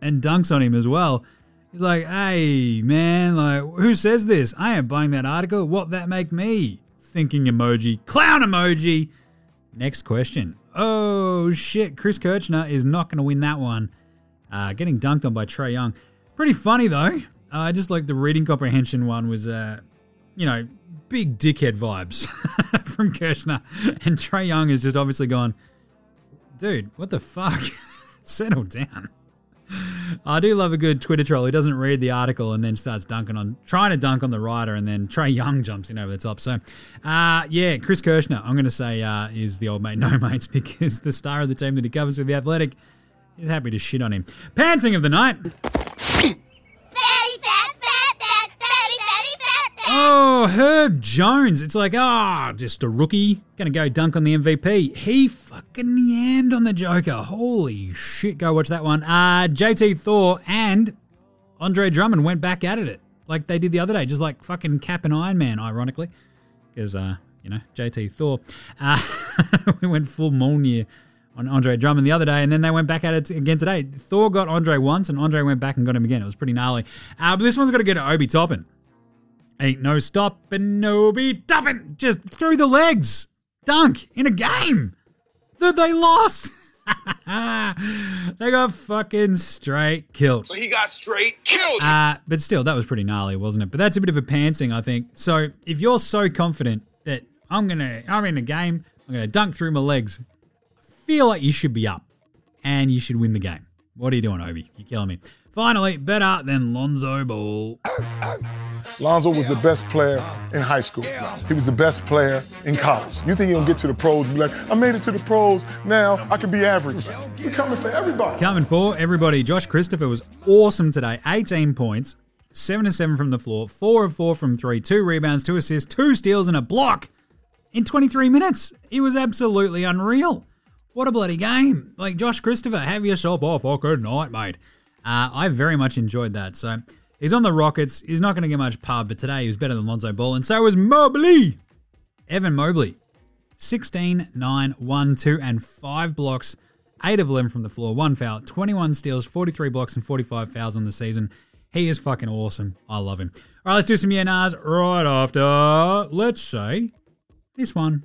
and dunks on him as well. He's like, hey, man, like, who says this? I ain't buying that article. What that make me? Thinking emoji. Clown emoji. Next question. Oh, shit. Chris Kirschner is not going to win that one. Uh, getting dunked on by Trae Young. Pretty funny, though. I uh, just like the reading comprehension one was, uh, you know, big dickhead vibes from Kirschner. And Trae Young has just obviously gone, dude, what the fuck? Settle down. I do love a good Twitter troll who doesn't read the article and then starts dunking on, trying to dunk on the writer, and then Trae Young jumps in over the top. So, uh, yeah, Chris Kirschner, I'm going to say, uh, is the old mate no mates because the star of the team that he covers with the Athletic is happy to shit on him. Pantsing of the night. Oh, Herb Jones. It's like, ah, oh, just a rookie. Gonna go dunk on the MVP. He fucking yammed on the Joker. Holy shit, go watch that one. Uh, JT Thor and Andre Drummond went back at it like they did the other day, just like fucking Cap and Iron Man, ironically. Because, uh, you know, JT Thor. Uh, we went full Mjolnir on Andre Drummond the other day, and then they went back at it again today. Thor got Andre once, and Andre went back and got him again. It was pretty gnarly. Uh, but this one's got to go to Obi Toppin. Ain't no stopping, no be topping. Just through the legs. Dunk in a game that they lost. they got fucking straight killed. But he got straight killed. Uh, but still, that was pretty gnarly, wasn't it? But that's a bit of a pantsing, I think. So if you're so confident that I'm gonna, I'm in a game, I'm gonna dunk through my legs, I feel like you should be up and you should win the game. What are you doing, Obi? You're killing me. Finally, better than Lonzo Ball. Lonzo was the best player in high school. He was the best player in college. You think he'll get to the pros and be like, I made it to the pros, now I can be average. He's coming for everybody. Coming for everybody. Josh Christopher was awesome today. 18 points, 7 to 7 from the floor, 4 of 4 from 3, 2 rebounds, 2 assists, 2 steals, and a block in 23 minutes. He was absolutely unreal. What a bloody game. Like, Josh Christopher, have yourself off. a fucking night, mate. Uh, I very much enjoyed that. So, He's on the Rockets. He's not going to get much pub, but today he was better than Lonzo Ball, and so was Mobley. Evan Mobley, 16, 9, 1, 2, and 5 blocks, 8 of 11 from the floor, 1 foul, 21 steals, 43 blocks, and 45 fouls on the season. He is fucking awesome. I love him. All right, let's do some YNRs right after, let's say, this one.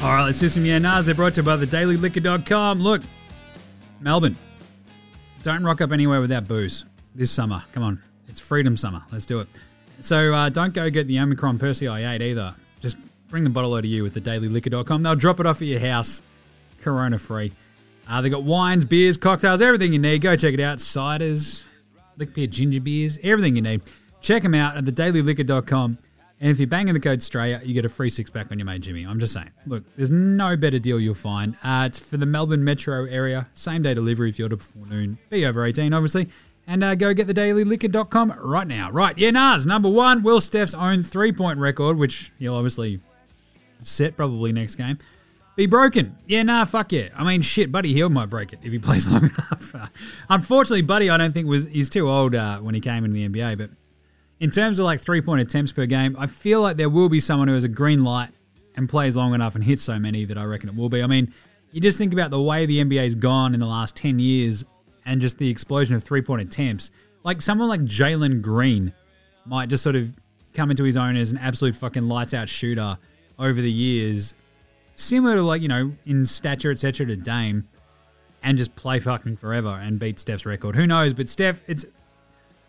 All right, let's do some yeah nahs. They're brought to you by thedailyliquor.com. Look, Melbourne, don't rock up anywhere without booze this summer. Come on, it's freedom summer. Let's do it. So uh, don't go get the Omicron Percy I ate either. Just bring the bottle over to you with thedailyliquor.com. They'll drop it off at your house, corona free. Uh, they got wines, beers, cocktails, everything you need. Go check it out. Ciders, lick beer, ginger beers, everything you need. Check them out at thedailyliquor.com. And if you're banging the code Straya, you get a free six pack on your mate Jimmy. I'm just saying. Look, there's no better deal you'll find. Uh, it's for the Melbourne metro area. Same day delivery if you order before noon. Be over 18, obviously. And uh, go get the dailyliquor.com right now. Right, yeah, Nahs. Number one, Will Steph's own three point record, which he'll obviously set probably next game, be broken. Yeah, nah, fuck yeah. I mean, shit, Buddy Hield might break it if he plays long enough. Uh, unfortunately, Buddy, I don't think was he's too old uh, when he came into the NBA, but in terms of like three point attempts per game, I feel like there will be someone who has a green light and plays long enough and hits so many that I reckon it will be. I mean, you just think about the way the NBA's gone in the last 10 years and just the explosion of three point attempts. Like someone like Jalen Green might just sort of come into his own as an absolute fucking lights out shooter over the years, similar to like, you know, in stature, etc. to Dame, and just play fucking forever and beat Steph's record. Who knows? But Steph, it's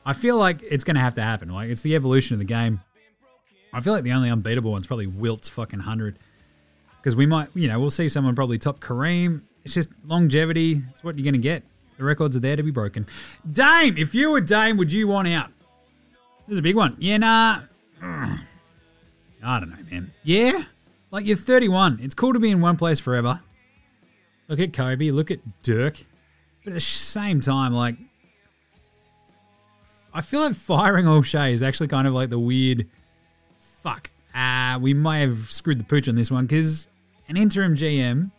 I feel like it's going to have to happen. Like it's the evolution of the game. I feel like the only unbeatable one's probably Wilt's fucking hundred, because we might, you know, we'll see someone probably top Kareem. It's just longevity. It's what you're going to get. The records are there to be broken. Dame, if you were Dame, would you want out? This is a big one. Yeah, nah. Ugh. I don't know, man. Yeah, like you're 31. It's cool to be in one place forever. Look at Kobe. Look at Dirk. But at the same time, like I feel like firing Olshey is actually kind of like the weird fuck. Uh, we may have screwed the pooch on this one because an interim GM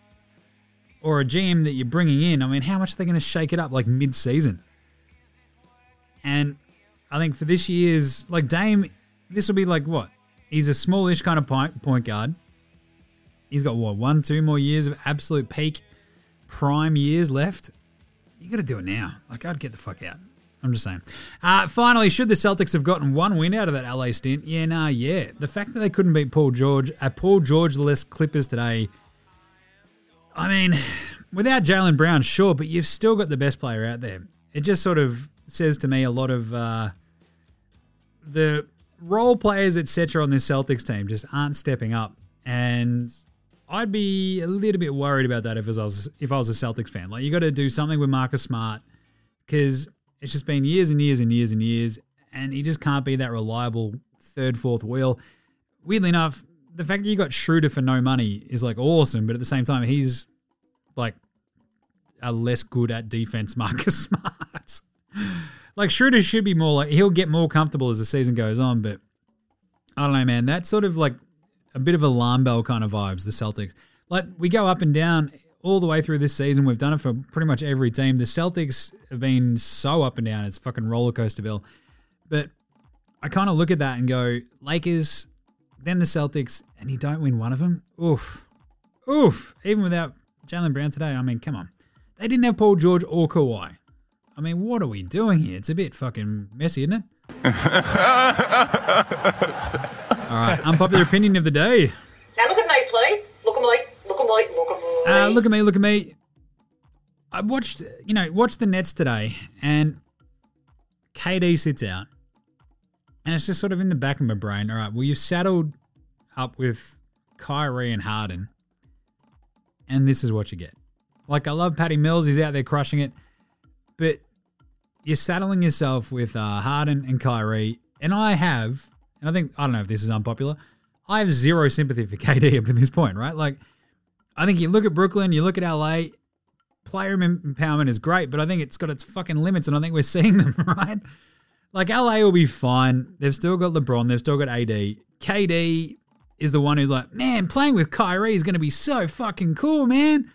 or a GM that you're bringing in, I mean, how much are they going to shake it up like mid season? And I think for this year's, like Dame, this will be like what? He's a smallish kind of point, guard. He's got what, one, two more years of absolute peak prime years left? You got to do it now. Like, I'd get the fuck out. I'm just saying. Uh, finally, should the Celtics have gotten one win out of that LA stint? Yeah, nah, yeah. The fact that they couldn't beat Paul George, uh, Paul George-less Clippers today. I mean, without Jaylen Brown, sure, but you've still got the best player out there. It just sort of says to me a lot of uh, the role players, etc., on this Celtics team just aren't stepping up, and I'd be a little bit worried about that if I was if I was a Celtics fan. Like you got to do something with Marcus Smart because it's just been years and years and years and years, and he just can't be that reliable third, fourth wheel. Weirdly enough, the fact that you got Schroeder for no money is like awesome, but at the same time, he's like a less good at defense Marcus Smart. like Schroeder should be more like he'll get more comfortable as the season goes on, but I don't know, man. That's sort of like a bit of alarm bell kind of vibes, the Celtics. Like we go up and down all the way through this season. We've done it for pretty much every team. The Celtics have been so up and down. It's fucking roller coaster bill. But I kind of look at that and go, Lakers, then the Celtics, and you don't win one of them. Oof. Oof. Even without Jaylen Brown today, I mean, come on. They didn't have Paul George or Kawhi. I mean, what are we doing here? It's a bit fucking messy, isn't it? All right, unpopular opinion of the day. Now look at me, please. Uh, look at me, look at me. I watched, you know, watched the Nets today, and KD sits out, and it's just sort of in the back of my brain. All right, well, you've saddled up with Kyrie and Harden, and this is what you get. Like, I love Patty Mills; he's out there crushing it, but you're saddling yourself with uh, Harden and Kyrie, and I have, and I think I don't know if this is unpopular. I have zero sympathy for KD up at this point, right? Like, I think you look at Brooklyn, you look at LA, player empowerment is great, but I think it's got its fucking limits, and I think we're seeing them, right? Like, LA will be fine. They've still got LeBron, they've still got AD. KD is the one who's like, man, playing with Kyrie is going to be so fucking cool, man.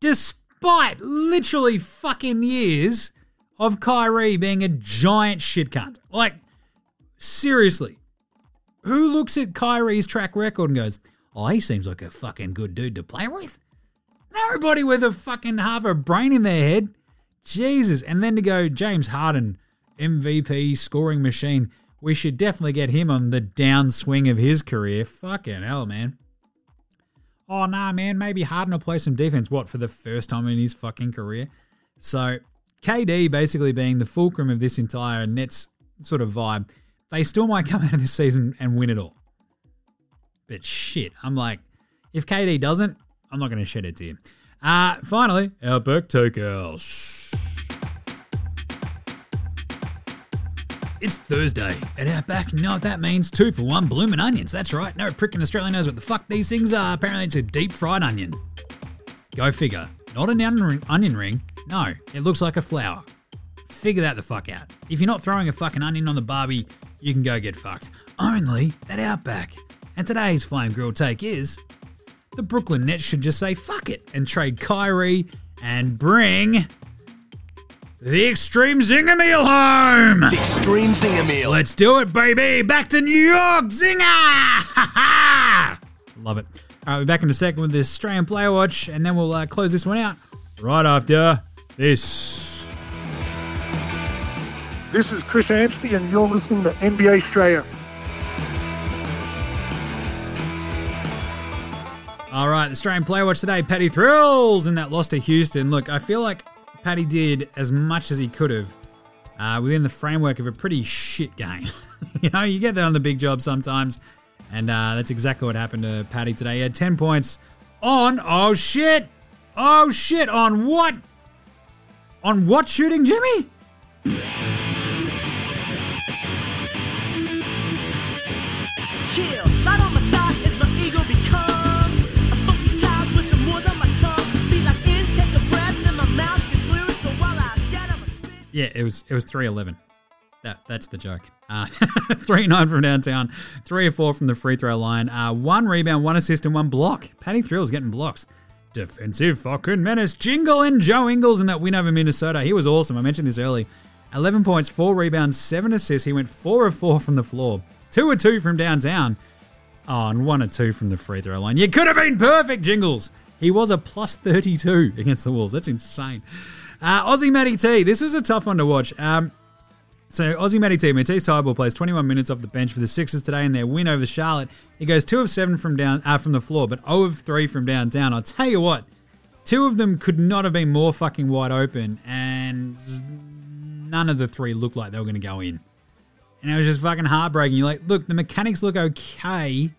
Despite literally fucking years of Kyrie being a giant shit cunt. Like, seriously, who looks at Kyrie's track record and goes, oh, he seems like a fucking good dude to play with? Nobody with a fucking half a brain in their head. Jesus. And then to go, James Harden, MVP, scoring machine. We should definitely get him on the downswing of his career. Fucking hell, man. Oh, nah, man. Maybe Harden will play some defense. What, for the first time in his fucking career? So, KD basically being the fulcrum of this entire Nets sort of vibe, they still might come out of this season and win it all. But shit, I'm like, if KD doesn't, I'm not going to shed a tear. Uh, finally, our Outback Takehouse. It's Thursday at Outback. You know what that means? Two for one blooming onions. That's right. No prick in Australia knows what the fuck these things are. Apparently, it's a deep fried onion. Go figure. Not an onion ring. No, it looks like a flower. Figure that the fuck out. If you're not throwing a fucking onion on the barbie, you can go get fucked. Only at Outback. And today's flame grill take is the Brooklyn Nets should just say fuck it and trade Kyrie and bring the Extreme Zinger Meal home. The Extreme Zinger Meal. Let's do it, baby. Back to New York. Zinger. Ha ha. Love it. All right, we're back in a second with this Australian Player Watch, and then we'll uh, close this one out right after this. This is Chris Anstey, and you're listening to NBA Straya. All right, Australian Player Watch today. Paddy Thrills in that loss to Houston. Look, I feel like Paddy did as much as he could have uh, within the framework of a pretty shit game. you know, you get that on the big job sometimes, and uh, that's exactly what happened to Paddy today. He had 10 points on, oh shit, oh shit, on what? On what shooting, Jimmy? Chill, Yeah, it was it was three eleven. That that's the joke. Uh, three nine from downtown, three or four from the free throw line. Uh, one rebound, one assist, and one block. Paddy Thrills getting blocks. Defensive fucking menace. Jingle and Joe Ingles in that win over Minnesota. He was awesome. I mentioned this early. 11 points, 4 rebounds, 7 assists. He went 4 of 4 from the floor. 2 or 2 from downtown. Oh, and 1 or 2 from the free throw line. You could have been perfect, Jingles. He was a plus 32 against the Wolves. That's insane. Uh, Aussie Matty T. This was a tough one to watch. Um, so Aussie Matty T. Matisse Thybulle plays 21 minutes off the bench for the Sixers today in their win over Charlotte. He goes 2 of 7 from down uh, from the floor, but 0 of 3 from downtown. I'll tell you what, two of them could not have been more fucking wide open, and none of the three looked like they were going to go in. And it was just fucking heartbreaking. You're like, look, the mechanics look okay.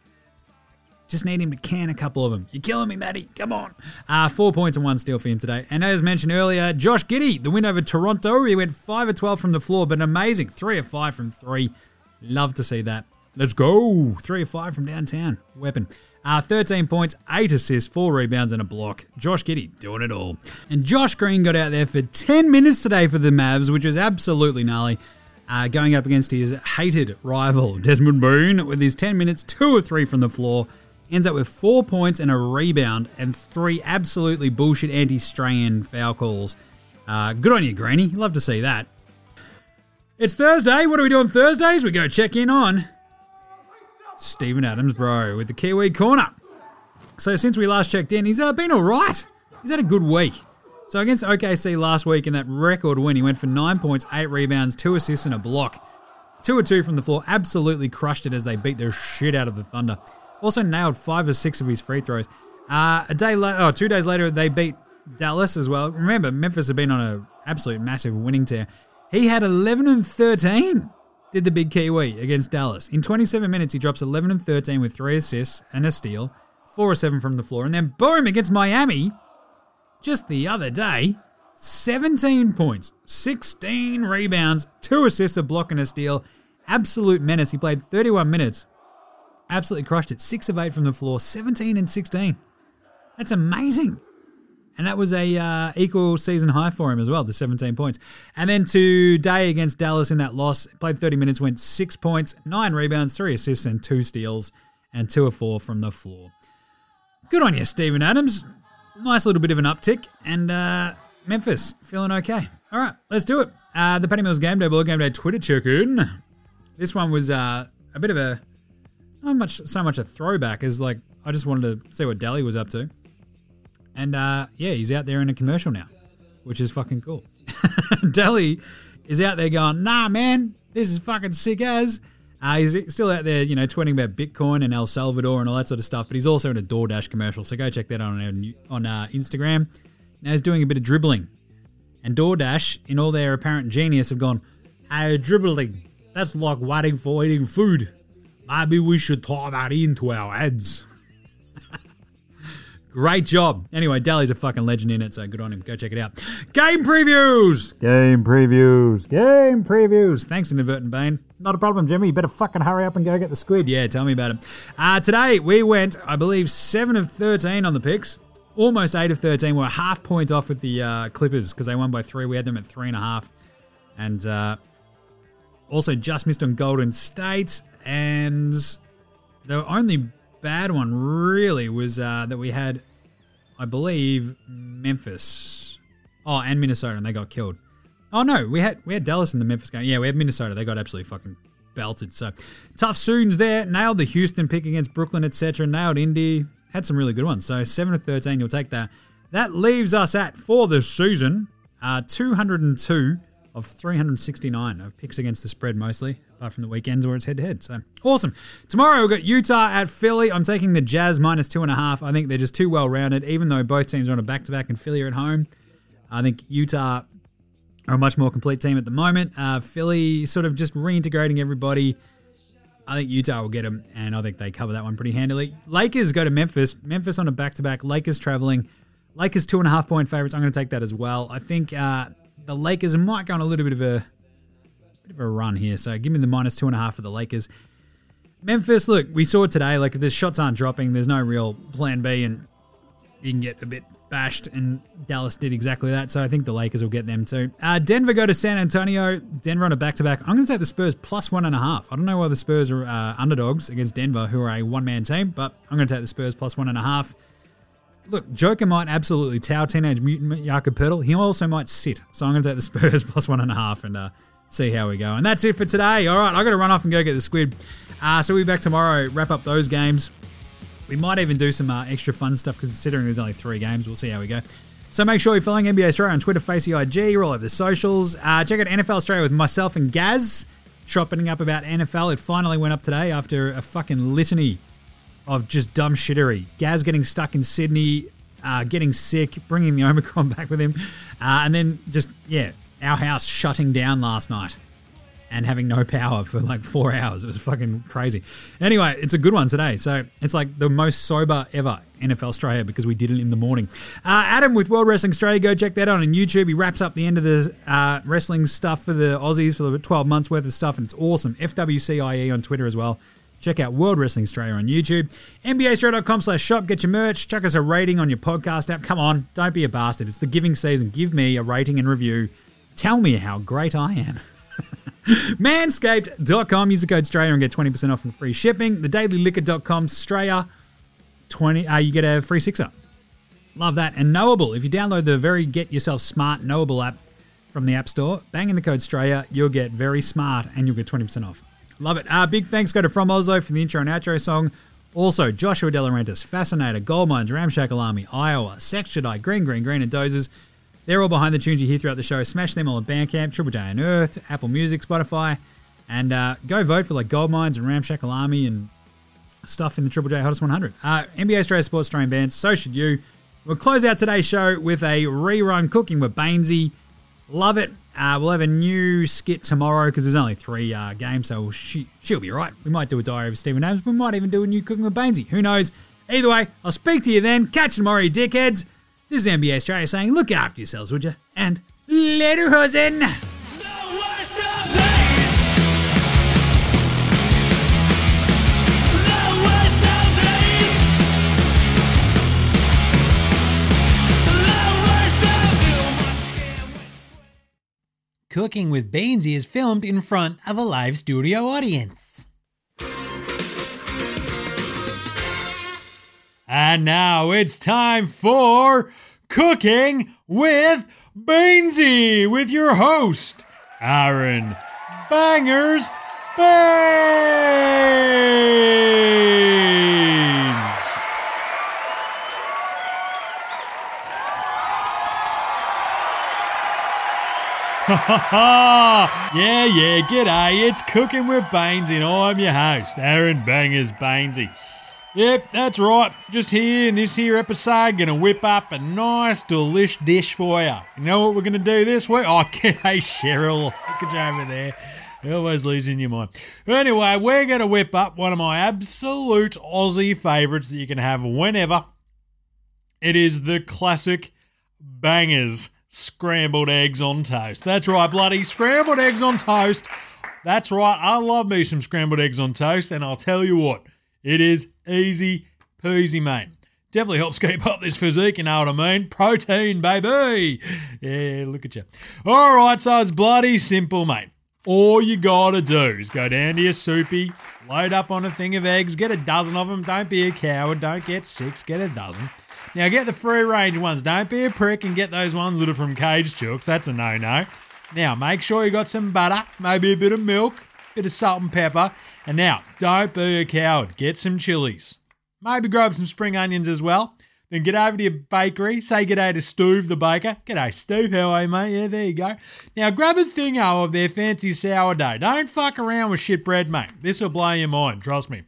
Just need him to can a couple of them. You're killing me, Matty. Come on. Uh, four points and one steal for him today. And as mentioned earlier, Josh Giddey, the win over Toronto. He went 5 of 12 from the floor, but amazing. 3 of 5 from 3. Love to see that. Let's go. 3 of 5 from downtown. Weapon. Uh, 13 points, 8 assists, 4 rebounds, and a block. Josh Giddey doing it all. And Josh Green got out there for 10 minutes today for the Mavs, which was absolutely gnarly. Uh, going up against his hated rival, Desmond Boone, with his 10 minutes, 2 of 3 from the floor. Ends up with 4 points and a rebound, and 3 absolutely bullshit anti Strayan foul calls. Uh, good on you, Greeny. Love to see that. It's Thursday. What are we doing Thursdays? We go check in on Steven Adams, bro, with the Kiwi Corner. So since we last checked in, he's uh, been all right. He's had a good week. So against OKC last week in that record win, he went for nine points, eight rebounds, two assists, and a block. Two or two from the floor, absolutely crushed it as they beat the shit out of the Thunder. Also nailed five or six of his free throws. Uh, a day later, oh, two days later, they beat Dallas as well. Remember, Memphis had been on an absolute massive winning tear. He had 11 and 13 did the big Kiwi against Dallas. In 27 minutes, he drops 11 and 13 with three assists and a steal, four or seven from the floor, and then boom against Miami just the other day, 17 points, 16 rebounds, two assists, a block, and a steal. Absolute menace. He played 31 minutes. Absolutely crushed it. Six of eight from the floor, 17 and 16. That's amazing. And that was a uh, equal season high for him as well, the 17 points. And then today against Dallas in that loss, played 30 minutes, went six points, nine rebounds, three assists, and two steals, and two or four from the floor. Good on you, Steven Adams. Nice little bit of an uptick. And uh, Memphis feeling okay. All right, let's do it. Uh, the Penny Mills Game Day Ball Game Day Twitter check-in. This one was uh, a bit of a not much so much a throwback as like I just wanted to see what Delly was up to. And uh, yeah, he's out there in a commercial now, which is fucking cool. Delly is out there going, nah, man, this is fucking sick as. Uh, he's still out there, you know, tweeting about Bitcoin and El Salvador and all that sort of stuff, but he's also in a DoorDash commercial, so go check that out on, on uh, Instagram. Now he's doing a bit of dribbling. And DoorDash, in all their apparent genius, have gone, hey, dribbling, that's like waiting for eating food. Maybe we should tie that into our ads. Great job. Anyway, Delly's a fucking legend in it, so good on him. Go check it out. Game previews! Game previews. Game previews. Thanks, Inadvertent Bane. Not a problem, Jimmy. You better fucking hurry up and go get the squid. Yeah, tell me about it. Uh, today, we went, I believe, 7 of 13 on the picks. Almost 8 of 13. We're half point off with the uh, Clippers because they won by 3. We had them at 3.5. And uh, also just missed on Golden State. And the only bad one really was uh, that we had, I believe, Memphis. Oh, and Minnesota, and they got killed. Oh no, we had we had Dallas in the Memphis game. Yeah, we had Minnesota. They got absolutely fucking belted. So tough soons there. Nailed the Houston pick against Brooklyn, etc. Nailed Indy. Had some really good ones. So seven of thirteen, you'll take that. That leaves us at for the season, uh, two hundred and two of 369 of picks against the spread mostly, apart from the weekends where it's head to head. So awesome. Tomorrow we've got Utah at Philly. I'm taking the Jazz minus two and a half. I think they're just too well rounded, even though both teams are on a back to back and Philly are at home. I think Utah are a much more complete team at the moment. Uh, Philly sort of just reintegrating everybody. I think Utah will get them, and I think they cover that one pretty handily. Lakers go to Memphis. Memphis on a back to back. Lakers traveling. Lakers two and a half point favorites. I'm going to take that as well. I think uh, the Lakers might go on a little bit of a bit of a run here. So give me the minus two and a half for the Lakers. Memphis, look, we saw today, like the shots aren't dropping. There's no real plan B, and you can get a bit bashed. And Dallas did exactly that. So I think the Lakers will get them too. Uh, Denver go to San Antonio. Denver on a back to back. I'm going to take the Spurs plus one and a half. I don't know why the Spurs are uh, underdogs against Denver, who are a one man team, but I'm going to take the Spurs plus one and a half. Look, Joker might absolutely tower Teenage Mutant Jakob Poeltl. He also might sit. So I'm going to take the Spurs plus one and a half and uh, see how we go. And that's it for today. All right, i got to run off and go get the squid. Uh, so we'll be back tomorrow, wrap up those games. We might even do some uh, extra fun stuff considering there's only three games, we'll see how we go. So make sure you're following NBA Straya on Twitter, Facey IG, you're all over the socials. Uh, check out NFL Straya with myself and Gaz, shopping up about NFL. It finally went up today after a fucking litany of just dumb shittery. Gaz getting stuck in Sydney, uh, getting sick, bringing the Omicron back with him, uh, and then just, yeah, our house shutting down last night and having no power for like four hours. It was fucking crazy. Anyway, it's a good one today. So it's like the most sober ever NFL Straya because we did it in the morning. Uh, Adam with World Wrestling Australia, go check that out on YouTube. He wraps up the end of the uh, wrestling stuff for the Aussies for the 12 months worth of stuff, and it's awesome. FWCIE on Twitter as well. Check out World Wrestling Australia on YouTube. NBAStraya.com slash shop. Get your merch. Chuck us a rating on your podcast app. Come on, don't be a bastard. It's the giving season. Give me a rating and review. Tell me how great I am. Manscaped.com. Use the code Straya and get 20% off and free shipping. TheDailyLiquor.com. Straya. 20, uh, you get a free sixer. Love that. And Knowable. If you download the very Get Yourself Smart Knowable app from the App Store, bang in the code Straya, you'll get very smart and you'll get 20% off. Love it. Uh, big thanks go to From Oslo for the intro and outro song. Also, Joshua Delarentis, Fascinator, Gold Mines, Ramshackle Army, Iowa, Sex Jedi, Green, Green, Green, and Dozers. They're all behind the tunes you hear throughout the show. Smash them all at Bandcamp, Triple J Unearthed, Apple Music, Spotify, and uh, go vote for like Gold Mines and Ramshackle Army and stuff in the Triple J Hottest 100. Uh, NBA Straya Sports Australian bands, so should you. We'll close out today's show with a rerun cooking with Baynesy. Love it. Uh, we'll have a new skit tomorrow because there's only three uh, games, so she, she'll be right. We might do a diary of Steven Adams. We might even do a new cooking with Baynesy. Who knows? Either way, I'll speak to you then. Catch you tomorrow, you dickheads. This is NBA Straya saying, look after yourselves, would you? And later, hosen! Cooking with Baynesy is filmed in front of a live studio audience. And now it's time for Cooking with Baynesy with your host, Aaron Bangers Baynes. yeah, yeah, g'day. It's Cooking with Baynesy, and I'm your host, Aaron Bangers Baynesy. Yep, that's right. Just here in this here episode, gonna whip up a nice, delish dish for you. You know what we're gonna do this week? Oh, g'day, Cheryl. Look at you over there. You're always losing your mind. Anyway, we're gonna whip up one of my absolute Aussie favourites that you can have whenever. It is the classic bangers scrambled eggs on toast. That's right, bloody scrambled eggs on toast. That's right, I love me some scrambled eggs on toast, and I'll tell you what, it is easy peasy, mate. Definitely helps keep up this physique, you know what I mean? Protein, baby. Yeah, look at you. All right, so it's bloody simple, mate. All you gotta do is go down to your soupy, load up on a thing of eggs, get a dozen of them. Don't be a coward, don't get six, get a dozen. Now get the free range ones. Don't be a prick and get those ones that are from Cage Chooks. That's a no no. Now make sure you got some butter, maybe a bit of milk, a bit of salt and pepper. And now don't be a coward. Get some chilies. Maybe grab some spring onions as well. Then get over to your bakery. Say g'day to Steve the baker. G'day Steve, how are you, mate? Yeah, there you go. Now grab a thingo of their fancy sourdough. Don't fuck around with shit bread, mate. This will blow your mind. Trust me.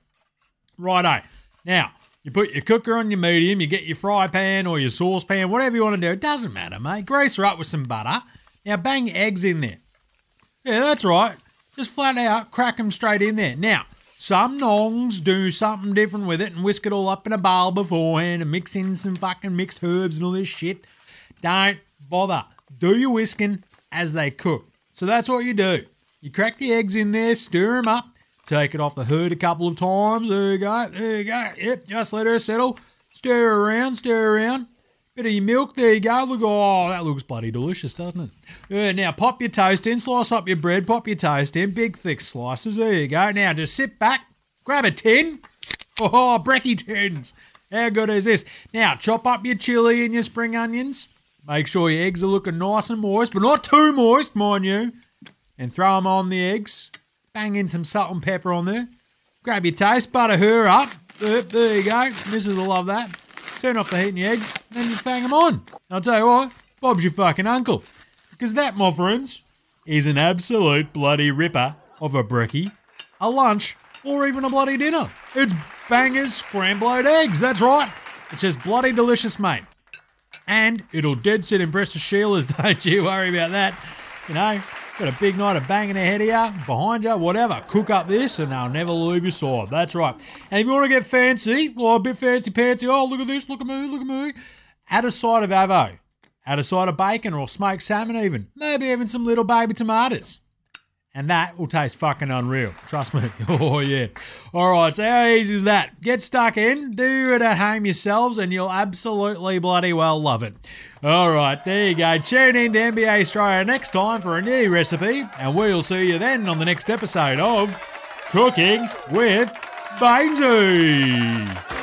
Righto. Now you put your cooker on your medium, you get your fry pan or your saucepan, whatever you want to do. It doesn't matter, mate. Grease her up with some butter. Now bang eggs in there. Yeah, that's right. Just flat out crack them straight in there. Now, some nongs do something different with it and whisk it all up in a bowl beforehand and mix in some fucking mixed herbs and all this shit. Don't bother. Do your whisking as they cook. So that's what you do. You crack the eggs in there, stir them up, take it off the hood a couple of times. There you go. There you go. Yep, just let her settle. Stir around, stir around. Bit of your milk, there you go. Look, oh, that looks bloody delicious, doesn't it? Uh, now, pop your toast in, slice up your bread, pop your toast in, big thick slices. There you go. Now, just sit back, grab a tin. Oh, brekkie tins. How good is this? Now, chop up your chili and your spring onions. Make sure your eggs are looking nice and moist, but not too moist, mind you. And throw them on the eggs. Bang in some salt and pepper on there. Grab your toast, butter her up. There you go. Mrs. will love that. Turn off the heat in your eggs, and then you bang them on. And I'll tell you what, Bob's your fucking uncle. Because that, my friends, is an absolute bloody ripper of a brekkie, a lunch, or even a bloody dinner. It's bangers scrambled eggs, that's right. It's just bloody delicious, mate. And it'll dead set impress the Sheilas, don't you worry about that. You know, got a big night of banging ahead of you, behind you, whatever. Cook up this and they'll never leave your side. That's right. And if you want to get fancy, well, a bit fancy pantsy, oh, look at this, look at me, look at me. Add a side of avo. Add a side of bacon or smoked salmon even. Maybe even some little baby tomatoes. And that will taste fucking unreal. Trust me. Oh, yeah. All right, so how easy is that? Get stuck in, do it at home yourselves, and you'll absolutely bloody well love it. All right, there you go. Tune in to NBA Straya next time for a new recipe, and we'll see you then on the next episode of Cooking with Baynesy.